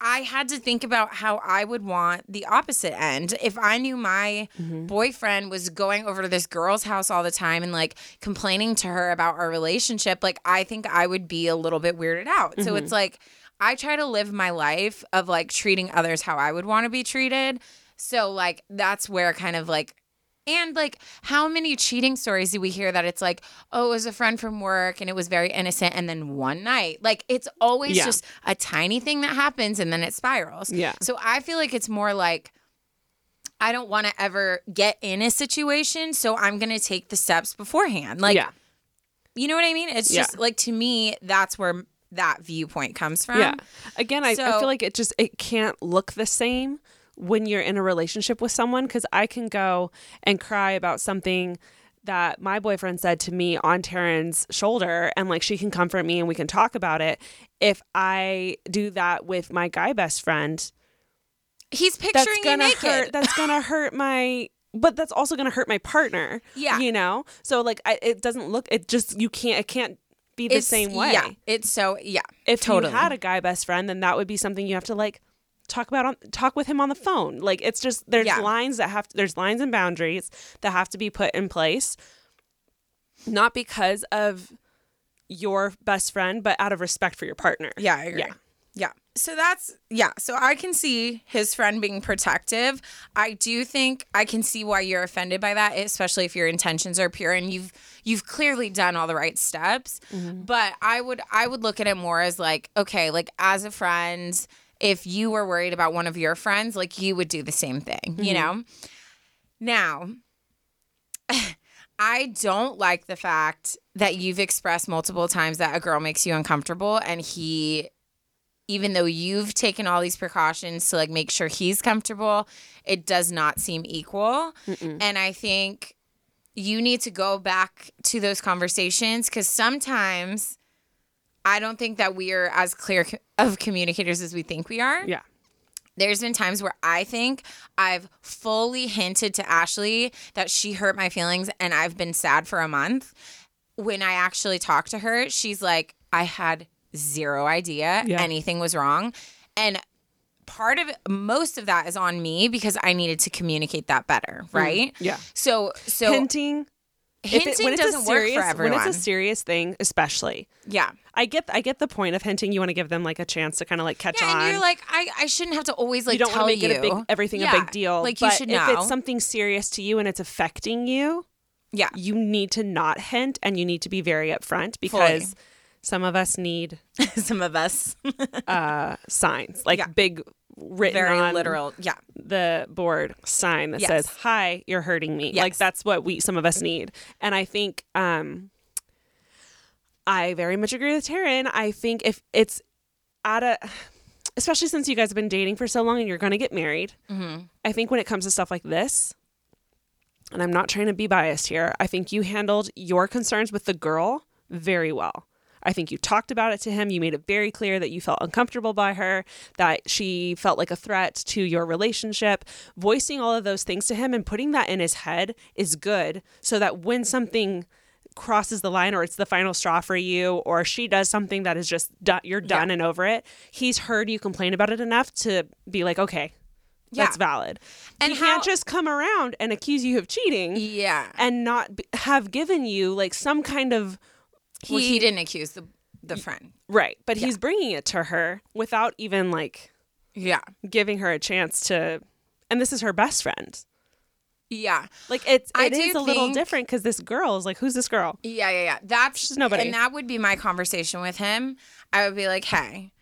I had to think about how I would want the opposite end. If I knew my Mm-hmm. boyfriend was going over to this girl's house all the time and like complaining to her about our relationship, like, I think I would be a little bit weirded out. So Mm-hmm. it's like, I try to live my life of like treating others how I would want to be treated. So, like, that's where kind of like, and like, how many cheating stories do we hear that it's like, oh, it was a friend from work and it was very innocent, and then one night, like, it's always Yeah. just a tiny thing that happens and then it spirals. Yeah. So I feel like it's more like, I don't want to ever get in a situation, so I'm gonna take the steps beforehand. Like, yeah. you know what I mean? It's Yeah. just like to me, that's where that viewpoint comes from. Yeah. Again, I, I feel like it just it can't look the same when you're in a relationship with someone because I can go and cry about something that my boyfriend said to me on Taryn's shoulder and like she can comfort me and we can talk about it. If I do that with my guy best friend, He's that's picturing you gonna hurt that's gonna hurt my but that's also gonna hurt my partner. Yeah. You know? So like I, it doesn't look it just you can't it can't be the It's- same way Yeah, it's so yeah. if totally. you had a guy best friend, then that would be something you have to like talk about on talk with him on the phone. Like it's just there's Yeah. lines that have there's lines and boundaries that have to be put in place, not because of your best friend, but out of respect for your partner. Yeah, I agree. Yeah. So that's yeah. So I can see his friend being protective. I do think I can see why you're offended by that, especially if your intentions are pure and you've you've clearly done all the right steps. Mm-hmm. But I would I would look at it more as like, okay, like as a friend, if you were worried about one of your friends, like you would do the same thing, you mm-hmm. know? Now, I don't like the fact that you've expressed multiple times that a girl makes you uncomfortable and he even though you've taken all these precautions to like make sure he's comfortable, it does not seem equal. And I think you need to go back to those conversations cuz sometimes I don't think that we are as clear of communicators as we think we are Yeah. there's been times where I think I've fully hinted to Ashley that she hurt my feelings and I've been sad for a month. When I actually talked to her, she's like, I had zero idea Yeah. anything was wrong. And part of it, most of that is on me because I needed to communicate that better, mm, right? Yeah. So, so Hinting. hinting it- when it's a doesn't work serious, for everyone. When it's a serious thing, especially. yeah. I get I get the point of hinting. You want to give them like a chance to kind of like catch Yeah, on. and you're like, I, I shouldn't have to always like you don't tell want to make you it a big everything a big deal. Like you should if know. it's something serious to you and it's affecting you, yeah. you need to not hint and you need to be very upfront because some of us need Some of us. uh, signs like Yeah. big written Very on literal. Yeah. the board sign that Yes. says hi you're hurting me like that's what we some of us need and i think um i very much agree with Taryn. i think if it's at a especially since you guys have been dating for so long and you're going to get married Mm-hmm. i think when it comes to stuff like this and i'm not trying to be biased here i think you handled your concerns with the girl very well I think you talked about it to him. You made it very clear that you felt uncomfortable by her, that she felt like a threat to your relationship. Voicing all of those things to him and putting that in his head is good so that when something crosses the line or it's the final straw for you or she does something that is just done, you're done and over it, he's heard you complain about it enough to be like, okay, that's valid. And he can't just come around and accuse you of cheating Yeah. and not b- have given you like some kind of Well, he didn't accuse the the friend. right, but he's bringing it to her without even like Yeah. giving her a chance to. And this is her best friend. Yeah. Like it's it is a little different because this girl is like, who's this girl? Yeah, yeah, yeah. That's She's nobody. and that would be my conversation with him. I would be like, "Hey,"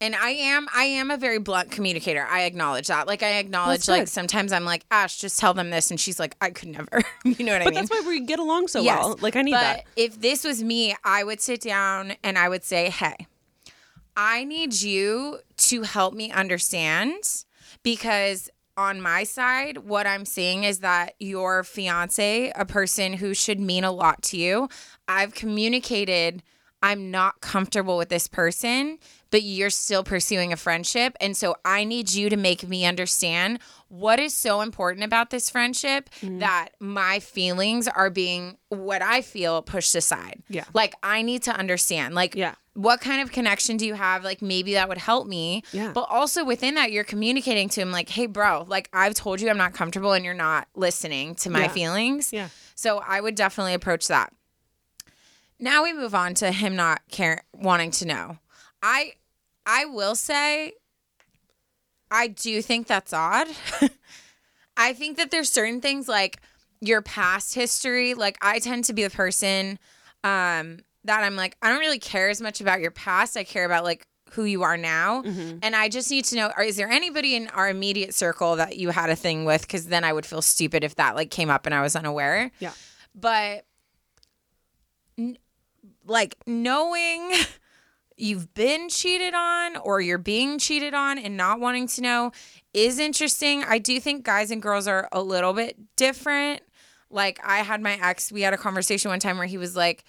and I am, I am a very blunt communicator. I acknowledge that. Like, I acknowledge, like sometimes I'm like, "Ash, just tell them this," and she's like, "I could never." you know what I But mean? that's why we get along so Yes. well. Like I need that. but that. if this was me, I would sit down and I would say, "Hey, I need you to help me understand because on my side, what I'm seeing is that your fiance, a person who should mean a lot to you, I've communicated I'm not comfortable with this person, but you're still pursuing a friendship. And so I need you to make me understand what is so important about this friendship Mm-hmm. that my feelings are being what I feel pushed aside. Yeah. Like I need to understand. Like Yeah. what kind of connection do you have? Like maybe that would help me. Yeah. But also within that, you're communicating to him like, hey, bro, like I've told you I'm not comfortable and you're not listening to my Yeah. feelings. Yeah. So I would definitely approach that. Now we move on to him not care wanting to know. I I will say I do think that's odd. I think that there's certain things like your past history. Like I tend to be the person um that I'm like, I don't really care as much about your past. I care about like who you are now. And I just need to know is there anybody in our immediate circle that you had a thing with? Because then I would feel stupid if that like came up and I was unaware. Yeah. But n- like knowing you've been cheated on or you're being cheated on and not wanting to know is interesting. I do think guys and girls are a little bit different. Like I had my ex, we had a conversation one time where he was like,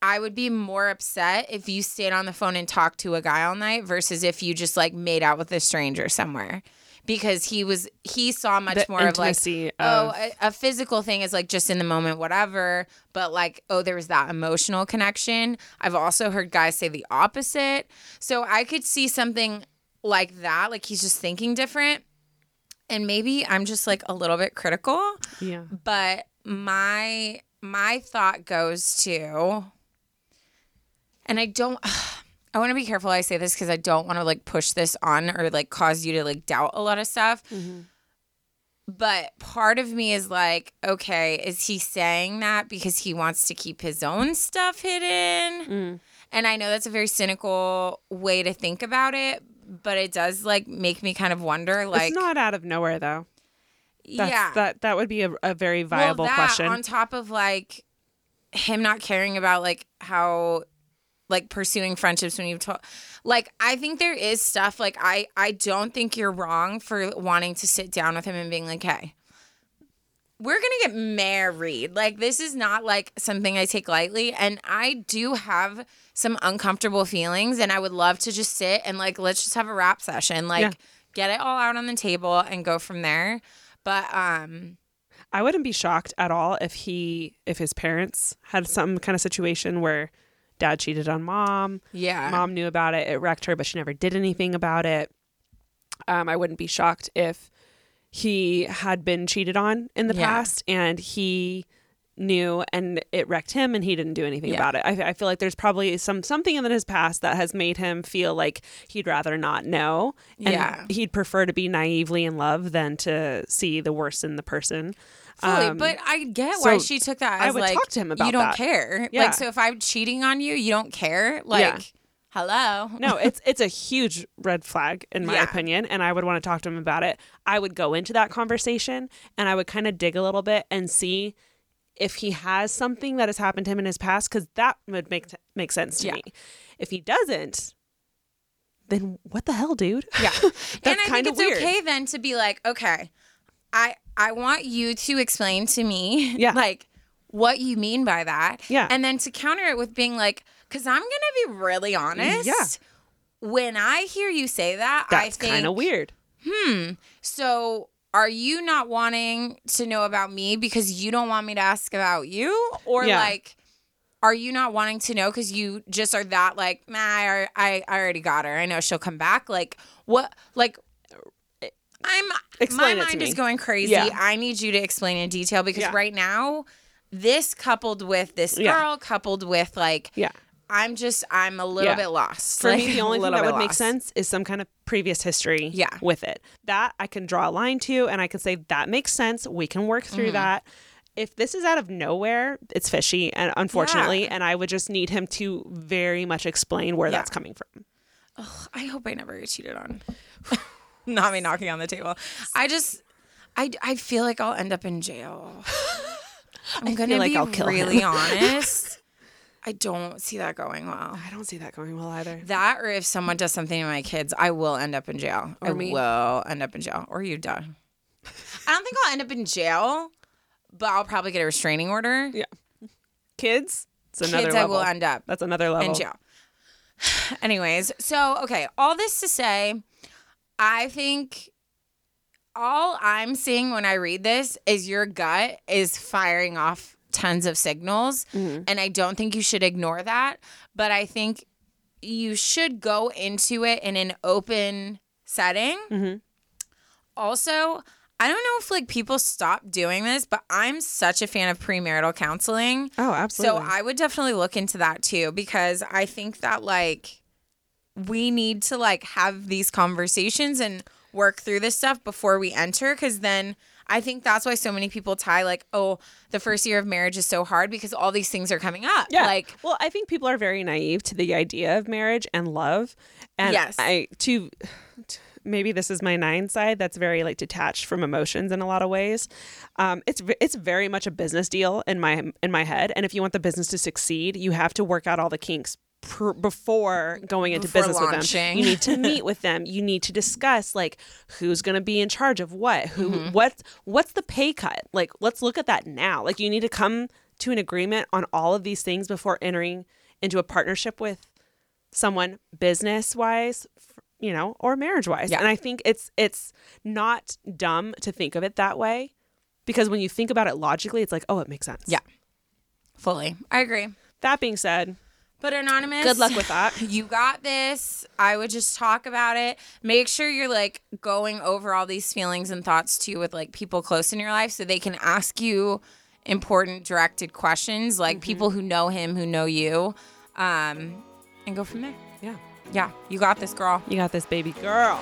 I would be more upset if you stayed on the phone and talked to a guy all night versus if you just like made out with a stranger somewhere. Because he was he saw much The more of like intimacy oh a, a physical thing is like just in the moment whatever. But like oh there was that emotional connection. I've also heard guys say the opposite. So i could see something like that. Like he's just thinking different. And maybe i'm just like a little bit critical. Yeah. but my my thought goes to and i don't i want to be careful i say this because i don't want to like push this on or like cause you to like doubt a lot of stuff mm-hmm. but part of me is like okay is he saying that because he wants to keep his own stuff hidden? Mm. And i know that's a very cynical way to think about it but it does like make me kind of wonder like it's not out of nowhere though. That's, yeah. That that would be a, a very viable well, that, question. On top of like him not caring about like how like pursuing friendships when you've told like I think there is stuff like I I don't think you're wrong for wanting to sit down with him and being like, hey, we're gonna get married. Like this is not like something I take lightly. And I do have some uncomfortable feelings and I would love to just sit and like let's just have a rap session. Like Yeah. get it all out on the table and go from there. But um I wouldn't be shocked at all if he if his parents had some kind of situation where dad cheated on mom. yeah. Mom knew about it. It wrecked her, but she never did anything about it. Um, I wouldn't be shocked if he had been cheated on in the Yeah. past and he knew and it wrecked him and he didn't do anything Yeah. about it. I, I feel like there's probably some something in his past that has made him feel like he'd rather not know and Yeah. he'd prefer to be naively in love than to see the worst in the person. Fully, Um, but I get why so she took that I as would like talk to him about you don't that. care. Yeah. Like so if I'm cheating on you, you don't care. Like Yeah. hello. no, it's it's a huge red flag in my Yeah. opinion, and I would want to talk to him about it. I would go into that conversation and I would kind of dig a little bit and see if he has something that has happened to him in his past, because that would make make sense to Yeah. me. If he doesn't, then what the hell, dude? Yeah. That's and I think weird. okay then to be like, okay, I I want you to explain to me Yeah. like what you mean by that. Yeah. And then to counter it with being like, because I'm gonna be really honest. Yeah. When I hear you say that, That's I think kind of weird. Hmm. So, are you not wanting to know about me because you don't want me to ask about you? Or Yeah. like, are you not wanting to know because you just are that like, nah, I, I, I already got her. I know she'll come back. Like, what? Like, I'm Explain my mind is going crazy. Yeah. I need you to explain in detail because Yeah. right now, this coupled with this girl, Yeah. coupled with like, Yeah. I'm just I'm a little Yeah. bit lost. For Like, me, the only thing that would make sense is some kind of previous history Yeah. with it. That I can draw a line to and I can say, that makes sense. We can work through Mm-hmm. that. If this is out of nowhere, it's fishy, and unfortunately, and I would just need him to very much explain where Yeah. that's coming from. I hope I never get cheated on. Not me knocking on the table. I just, I, I feel like I'll end up in jail. I'm gonna like be I'll kill really him. honest. I don't see that going well. I don't see that going well either. That, or if someone does something to my kids, I will end up in jail. I me. will end up in jail, or you die. I don't think I'll end up in jail, but I'll probably get a restraining order. Yeah. Kids, it's another Kids, I will end up That's another level. in jail. Anyways, so okay, all this to say, I think all I'm seeing when I read this is your gut is firing off tons of signals, and I don't think you should ignore that. But I think you should go into it in an open setting. Mhm. Also, I don't know if like people stop doing this, but I'm such a fan of premarital counseling. Oh, absolutely. So I would definitely look into that too because I think that like we need to like have these conversations and work through this stuff before we enter cuz then I think that's why so many people tie like oh the first year of marriage is so hard because all these things are coming up. Yeah. Like well, I think people are very naive to the idea of marriage and love. And Yes. I to t- maybe this is my nine side that's very like detached from emotions in a lot of ways. Um, it's it's very much a business deal in my in my head. And if you want the business to succeed, you have to work out all the kinks. Pr- Before going into Before business with them, you need to meet with them. You need to discuss like who's going to be in charge of what, who, mm-hmm. what, what's the pay cut. Like, let's look at that now. Like, you need to come to an agreement on all of these things before entering into a partnership with someone business wise you know or marriage wise Yeah. and i think it's it's not dumb to think of it that way because when you think about it logically it's like oh it makes sense Yeah. fully. I agree. that being said But anonymous, good luck with that You got this. I would just talk about it. Make sure you're like going over all these feelings and thoughts too with like people close in your life so they can ask you important directed questions like people who know him, who know you. Um and go from there. yeah Yeah, you got this girl. you got this baby girl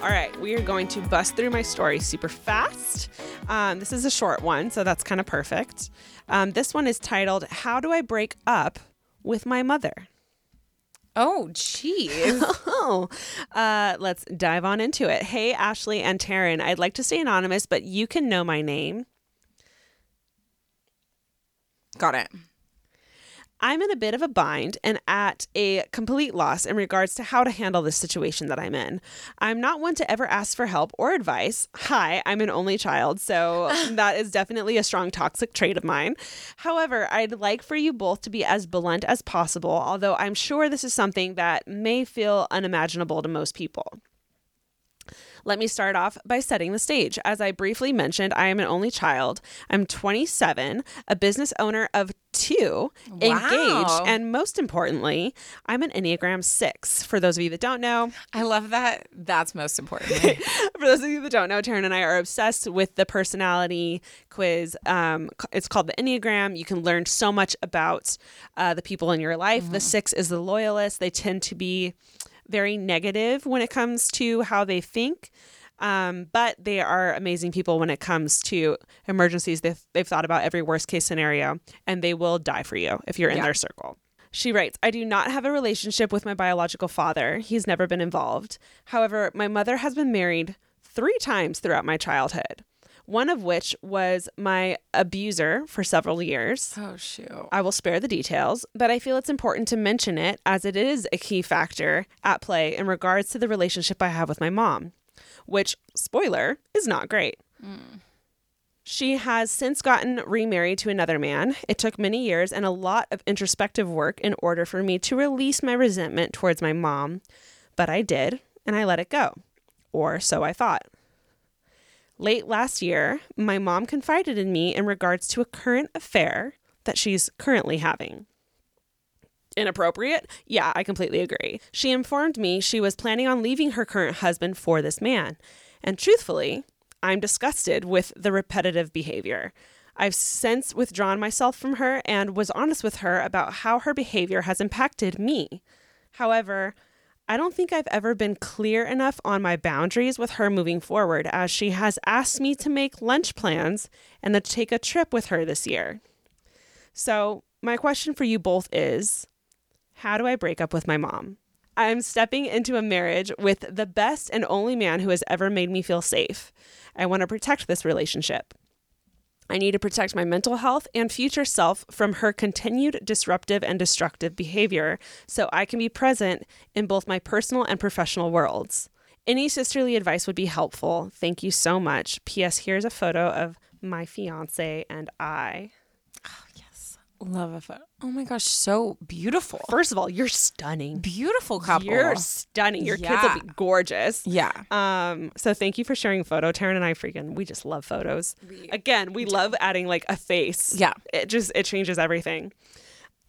All right, we are going to bust through my story super fast. Um, this is a short one, so that's kind of perfect. Um, this one is titled How Do I Break Up with My Mother? Oh, jeez. Oh, uh, let's dive on into it. Hey, Ashley and Taryn, I'd like to stay anonymous, but you can know my name. got it. I'm in a bit of a bind and at a complete loss in regards to how to handle this situation that I'm in. I'm not one to ever ask for help or advice. Hi, I'm an only child, so that is definitely a strong toxic trait of mine. However, I'd like for you both to be as blunt as possible, although I'm sure this is something that may feel unimaginable to most people. Let me start off by setting the stage. As I briefly mentioned, I am an only child. I'm 27, a business owner of two, engaged, and most importantly, I'm an Enneagram 6. For those of you that don't know, I love that. That's most important. for those of you that don't know, Taryn and I are obsessed with the personality quiz. Um, it's called the Enneagram. You can learn so much about uh, the people in your life. The six is the loyalist. They tend to be very negative when it comes to how they think. Um, but they are amazing people when it comes to emergencies. They've, they've thought about every worst case scenario and they will die for you if you're in Yeah. their circle. She writes, I do not have a relationship with my biological father. He's never been involved. However, my mother has been married three times throughout my childhood, one of which was my abuser for several years. oh shoot. I will spare the details, but I feel it's important to mention it as it is a key factor at play in regards to the relationship I have with my mom, which, spoiler, is not great. Hmm. She has since gotten remarried to another man. It took many years and a lot of introspective work in order for me to release my resentment towards my mom, but I did, and I let it go. Or so I thought. Late last year, my mom confided in me in regards to a current affair that she's currently having. Inappropriate? Yeah, I completely agree. She informed me she was planning on leaving her current husband for this man. And truthfully, I'm disgusted with the repetitive behavior. I've since withdrawn myself from her and was honest with her about how her behavior has impacted me. However, I don't think I've ever been clear enough on my boundaries with her moving forward, as she has asked me to make lunch plans and to take a trip with her this year. So, my question for you both is How do I break up with my mom? I'm stepping into a marriage with the best and only man who has ever made me feel safe. I want to protect this relationship. I need to protect my mental health and future self from her continued disruptive and destructive behavior so I can be present in both my personal and professional worlds. Any sisterly advice would be helpful. Thank you so much. P.S. Here's a photo of my fiance and I. Love a photo. Oh my gosh, so beautiful. First of all, you're stunning. Beautiful couple. You're stunning. Your kids will be gorgeous. yeah. Um, so thank you for sharing photo. Taryn and I freaking we just love photos. Again, we love adding like a face. Yeah. It just it changes everything.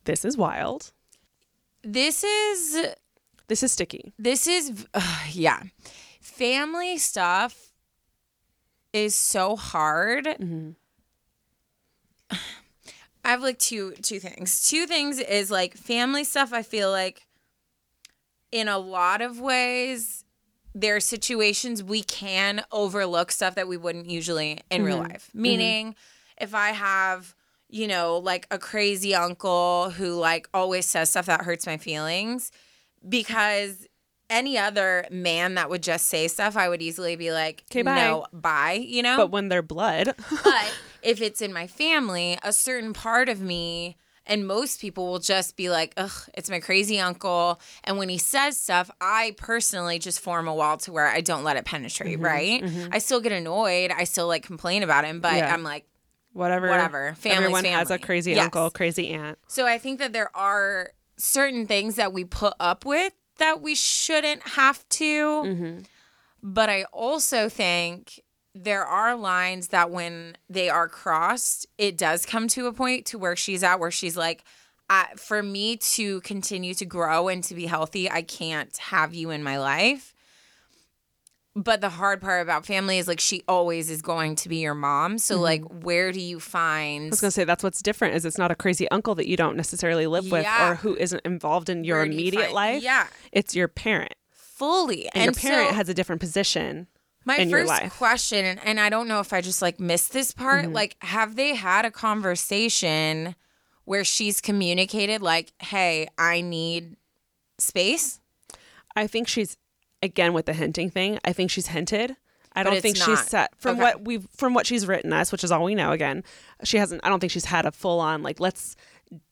This is wild. This is This is sticky. this is uh, yeah. Family stuff is so hard. I have like two two things. Two things is like family stuff I feel like in a lot of ways there are situations we can overlook stuff that we wouldn't usually in real mm-hmm. life. Meaning mm-hmm. if I have you know, like a crazy uncle who like always says stuff that hurts my feelings because any other man that would just say stuff, I would easily be like, 'Kay, bye. no, bye, you know? But when they're blood, but if it's in my family, a certain part of me and most people will just be like, ugh, it's my crazy uncle. And when he says stuff, I personally just form a wall to where I don't let it penetrate, Mm-hmm, right? I still get annoyed. I still like complain about him, but Yeah. I'm like, whatever. Whatever. Family's Everyone has a crazy Yes. uncle, crazy aunt. so I think that there are certain things that we put up with that we shouldn't have to. Mm-hmm. But I also think there are lines that when they are crossed, it does come to a point to where she's at where she's like, I, for me to continue to grow and to be healthy, I can't have you in my life. But the hard part about family is like she always is going to be your mom. So mm-hmm. like where do you find I was gonna say that's what's different is it's not a crazy uncle that you don't necessarily live with or who isn't involved in your you immediate find- life. Yeah. It's your parent. fully And, your parent so- has a different position My first question, and, and I don't know if I just like missed this part, Mm-hmm. like, have they had a conversation where she's communicated, like, hey, I need space? I think she's again with the hinting thing. I think she's hinted. I don't think she's set from Okay. what we've from what she's written us, which is all we know. Again, she hasn't. I don't think she's had a full on like let's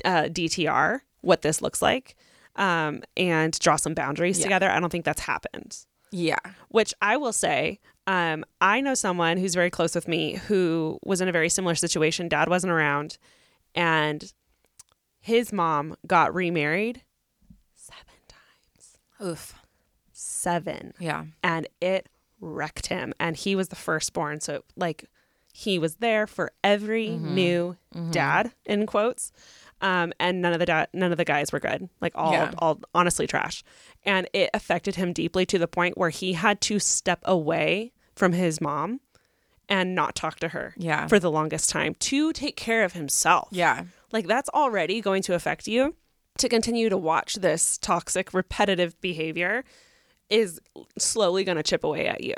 uh, DTR what this looks like um, and draw some boundaries together. I don't think that's happened. Yeah. Which I will say, um, I know someone who's very close with me who was in a very similar situation. Dad wasn't around, and his mom got remarried seven times. Oof. Seven Yeah. and it wrecked him and he was the firstborn so like he was there for every new dad in quotes um, and none of the da- none of the guys were good like all Yeah. all honestly trash and it affected him deeply to the point where he had to step away from his mom and not talk to her Yeah. for the longest time to take care of himself Yeah. like that's already going to affect you. To continue to watch this toxic, repetitive behavior is slowly going to chip away at you.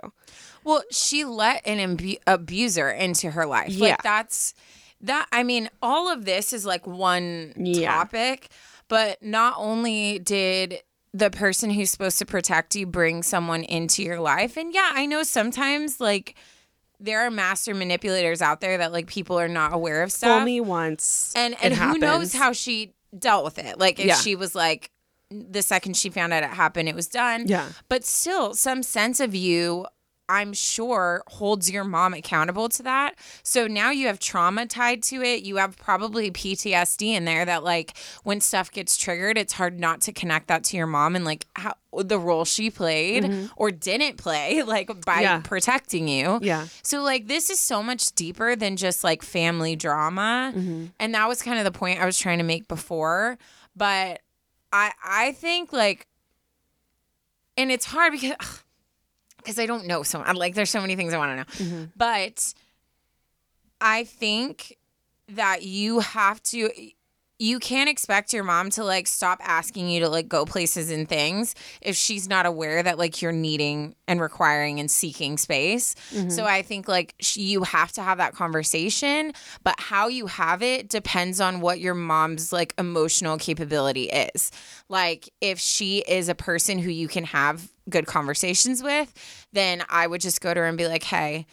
Well, she let an abu- abuser into her life. Yeah. Like that's that I mean, all of this is like one Yeah. topic, but not only did the person who's supposed to protect you bring someone into your life. And yeah, I know sometimes like there are master manipulators out there that like people are not aware of stuff. Fool me once, and and who knows how she dealt with it like if Yeah. she was like the second she found out it happened it was done Yeah. but still some sense of you I'm sure holds your mom accountable to that. So now you have trauma tied to it. You have probably PTSD in there that like when stuff gets triggered, it's hard not to connect that to your mom and like how the role she played or didn't play like by Mm-hmm. Yeah. protecting you. Yeah. So like this is so much deeper than just like family drama. Mm-hmm. And that was kind of the point I was trying to make before. But I I think like and it's hard because because I don't know so I'm like there's so many things I want to know. Mm-hmm. But I think that you have to you can't expect your mom to like stop asking you to like go places and things if she's not aware that like you're needing and requiring and seeking space. Mm-hmm. So I think like sh- you have to have that conversation, but how you have it depends on what your mom's like emotional capability is. Like if she is a person who you can have good conversations with, then I would just go to her and be like, "Hey,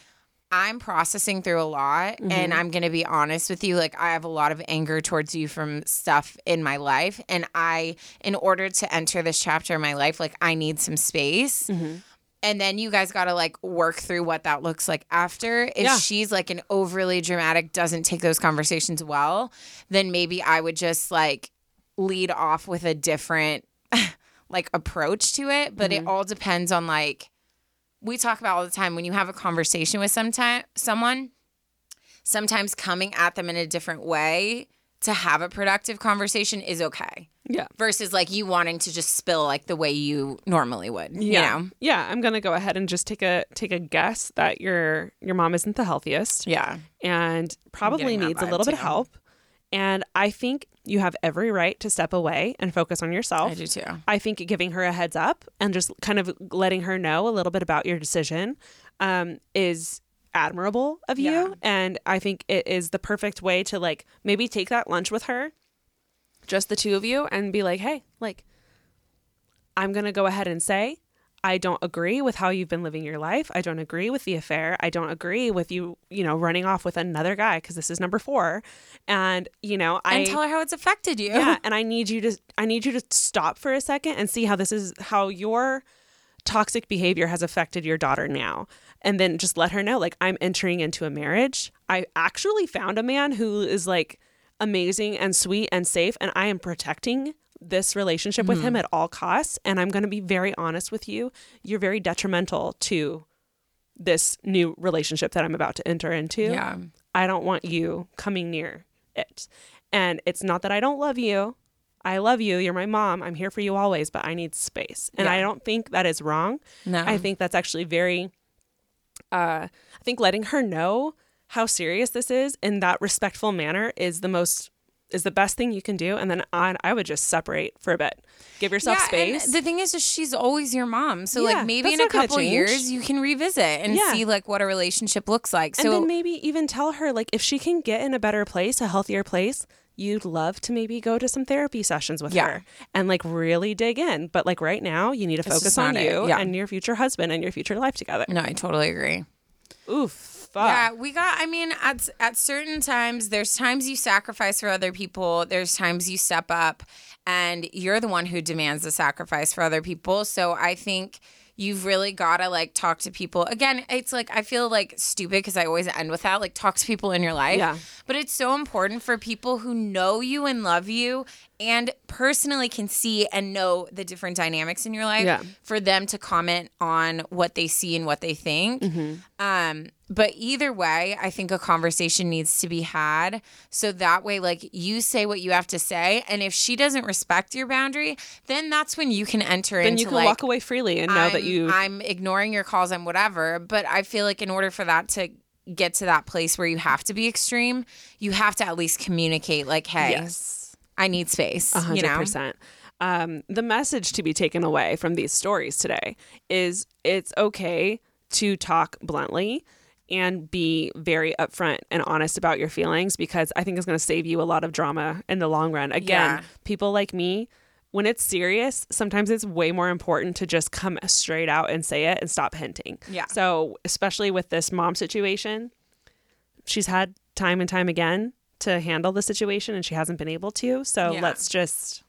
I'm processing through a lot and mm-hmm. I'm going to be honest with you like I have a lot of anger towards you from stuff in my life and I in order to enter this chapter in my life like I need some space. Mm-hmm. And then you guys got to like work through what that looks like after. If Yeah. she's like an overly dramatic doesn't take those conversations well, then maybe I would just like lead off with a different like approach to it, but it mm-hmm. all depends on like we talk about all the time when you have a conversation with sometime someone sometimes coming at them in a different way to have a productive conversation is okay Yeah. versus like you wanting to just spill like the way you normally would Yeah. you know Yeah, I'm gonna go ahead and just take a take a guess that your your mom isn't the healthiest yeah and probably needs a little bit of help. And I think you have every right to step away and focus on yourself. i do too I think giving her a heads up and just kind of letting her know a little bit about your decision um, is admirable of you. Yeah. And I think it is the perfect way to like maybe take that lunch with her, just the two of you, and be like, hey, like, I'm going to go ahead and say, I don't agree with how you've been living your life. I don't agree with the affair. I don't agree with you, you know, running off with another guy because this is number four. And, you know, I and tell her how it's affected you yeah and i need you to i need you to stop for a second and see how this is how your toxic behavior has affected your daughter now and then just let her know like i'm entering into a marriage i actually found a man who is like amazing and sweet and safe and i am protecting this relationship with him at all costs and i'm going to be very honest with you you're very detrimental to this new relationship that i'm about to enter into yeah I don't want you coming near it. And it's not that I don't love you. I love you. You're my mom. I'm here for you always, but I need space. And I don't think that is wrong. no I think that's actually very uh I think letting her know how serious this is in that respectful manner is the most is the best thing you can do and then I, I would just separate for a bit. Give yourself yeah, space. And the thing is, is she's always your mom. So Yeah, like maybe in a couple years you can revisit and Yeah. see like what a relationship looks like. And So then maybe even tell her like if she can get in a better place, a healthier place, you'd love to maybe go to some therapy sessions with her and like really dig in. But like right now, you need to It's focus on you and your future husband and your future life together. no, I totally agree. Oof. Fuck. Yeah, we got. I mean, at at certain times, there's times you sacrifice for other people. There's times you step up, and you're the one who demands the sacrifice for other people. So I think you've really got to like talk to people. Again, it's like I feel like stupid because I always end with that. Like talk to people in your life. Yeah. But it's so important for people who know you and love you and personally can see and know the different dynamics in your life Yeah. for them to comment on what they see and what they think. Um, but either way, I think a conversation needs to be had. So that way, like you say what you have to say. And if she doesn't respect your boundary, then that's when you can enter Then into you can like, walk away freely and know that I'm- you I'm ignoring your calls and whatever. But I feel like in order for that to get to that place where you have to be extreme, you have to at least communicate like, hey, Yes. I need space. You hundred know? percent. Um, the message to be taken away from these stories today is it's okay to talk bluntly and be very upfront and honest about your feelings because I think it's going to save you a lot of drama in the long run. Again, Yeah. people like me, when it's serious, sometimes it's way more important to just come straight out and say it and stop hinting. Yeah. So, especially with this mom situation, she's had time and time again to handle the situation and she hasn't been able to. So, Yeah. let's just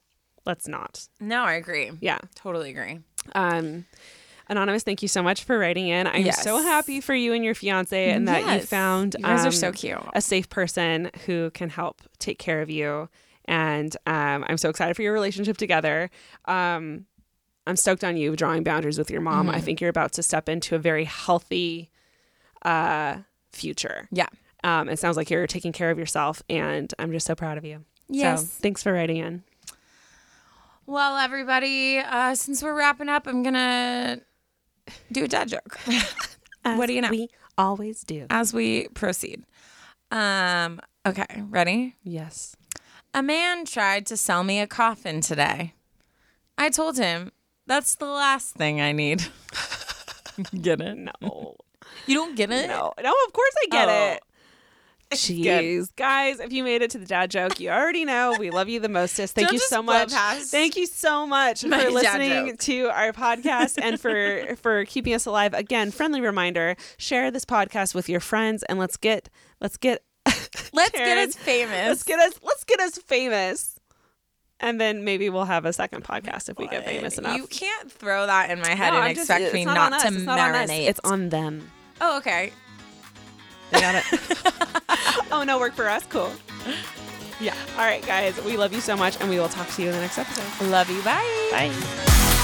let's not. No, I agree. Yeah. Totally agree. Um Anonymous, thank you so much for writing in. I'm Yes. so happy for you and your fiance and that you found You guys are um, so cute. a safe person who can help take care of you. And um, I'm so excited for your relationship together. Um, I'm stoked on you drawing boundaries with your mom. Mm-hmm. I think you're about to step into a very healthy uh, future. Yeah. Um, it sounds like you're taking care of yourself, and I'm just so proud of you. Yes. So thanks for writing in. Well, everybody, uh, since we're wrapping up, I'm gonna do a dad joke. what do you know? We always do. As we proceed. Um. Okay. Ready? Yes. A man tried to sell me a coffin today. I told him that's the last thing I need. get it? No. You don't get it? No. No, of course I get Oh. it. Jeez, guys, if you made it to the dad joke, you already know we love you the mostest. Thank Don't you so much. past Thank you so much my for listening joke. to our podcast and for for keeping us alive. Again, friendly reminder: share this podcast with your friends and let's get let's get Let's Karen, get us famous. let's get us let's get us famous, and then maybe we'll have a second podcast if we get famous enough. You can't throw that in my head No, and just- expect me not not, to It's not on marinate. It's on them. oh, okay. They got it. oh no, work for us. Cool. Yeah. All right, guys. We love you so much, and we will talk to you in the next episode. Love you. Bye. Bye.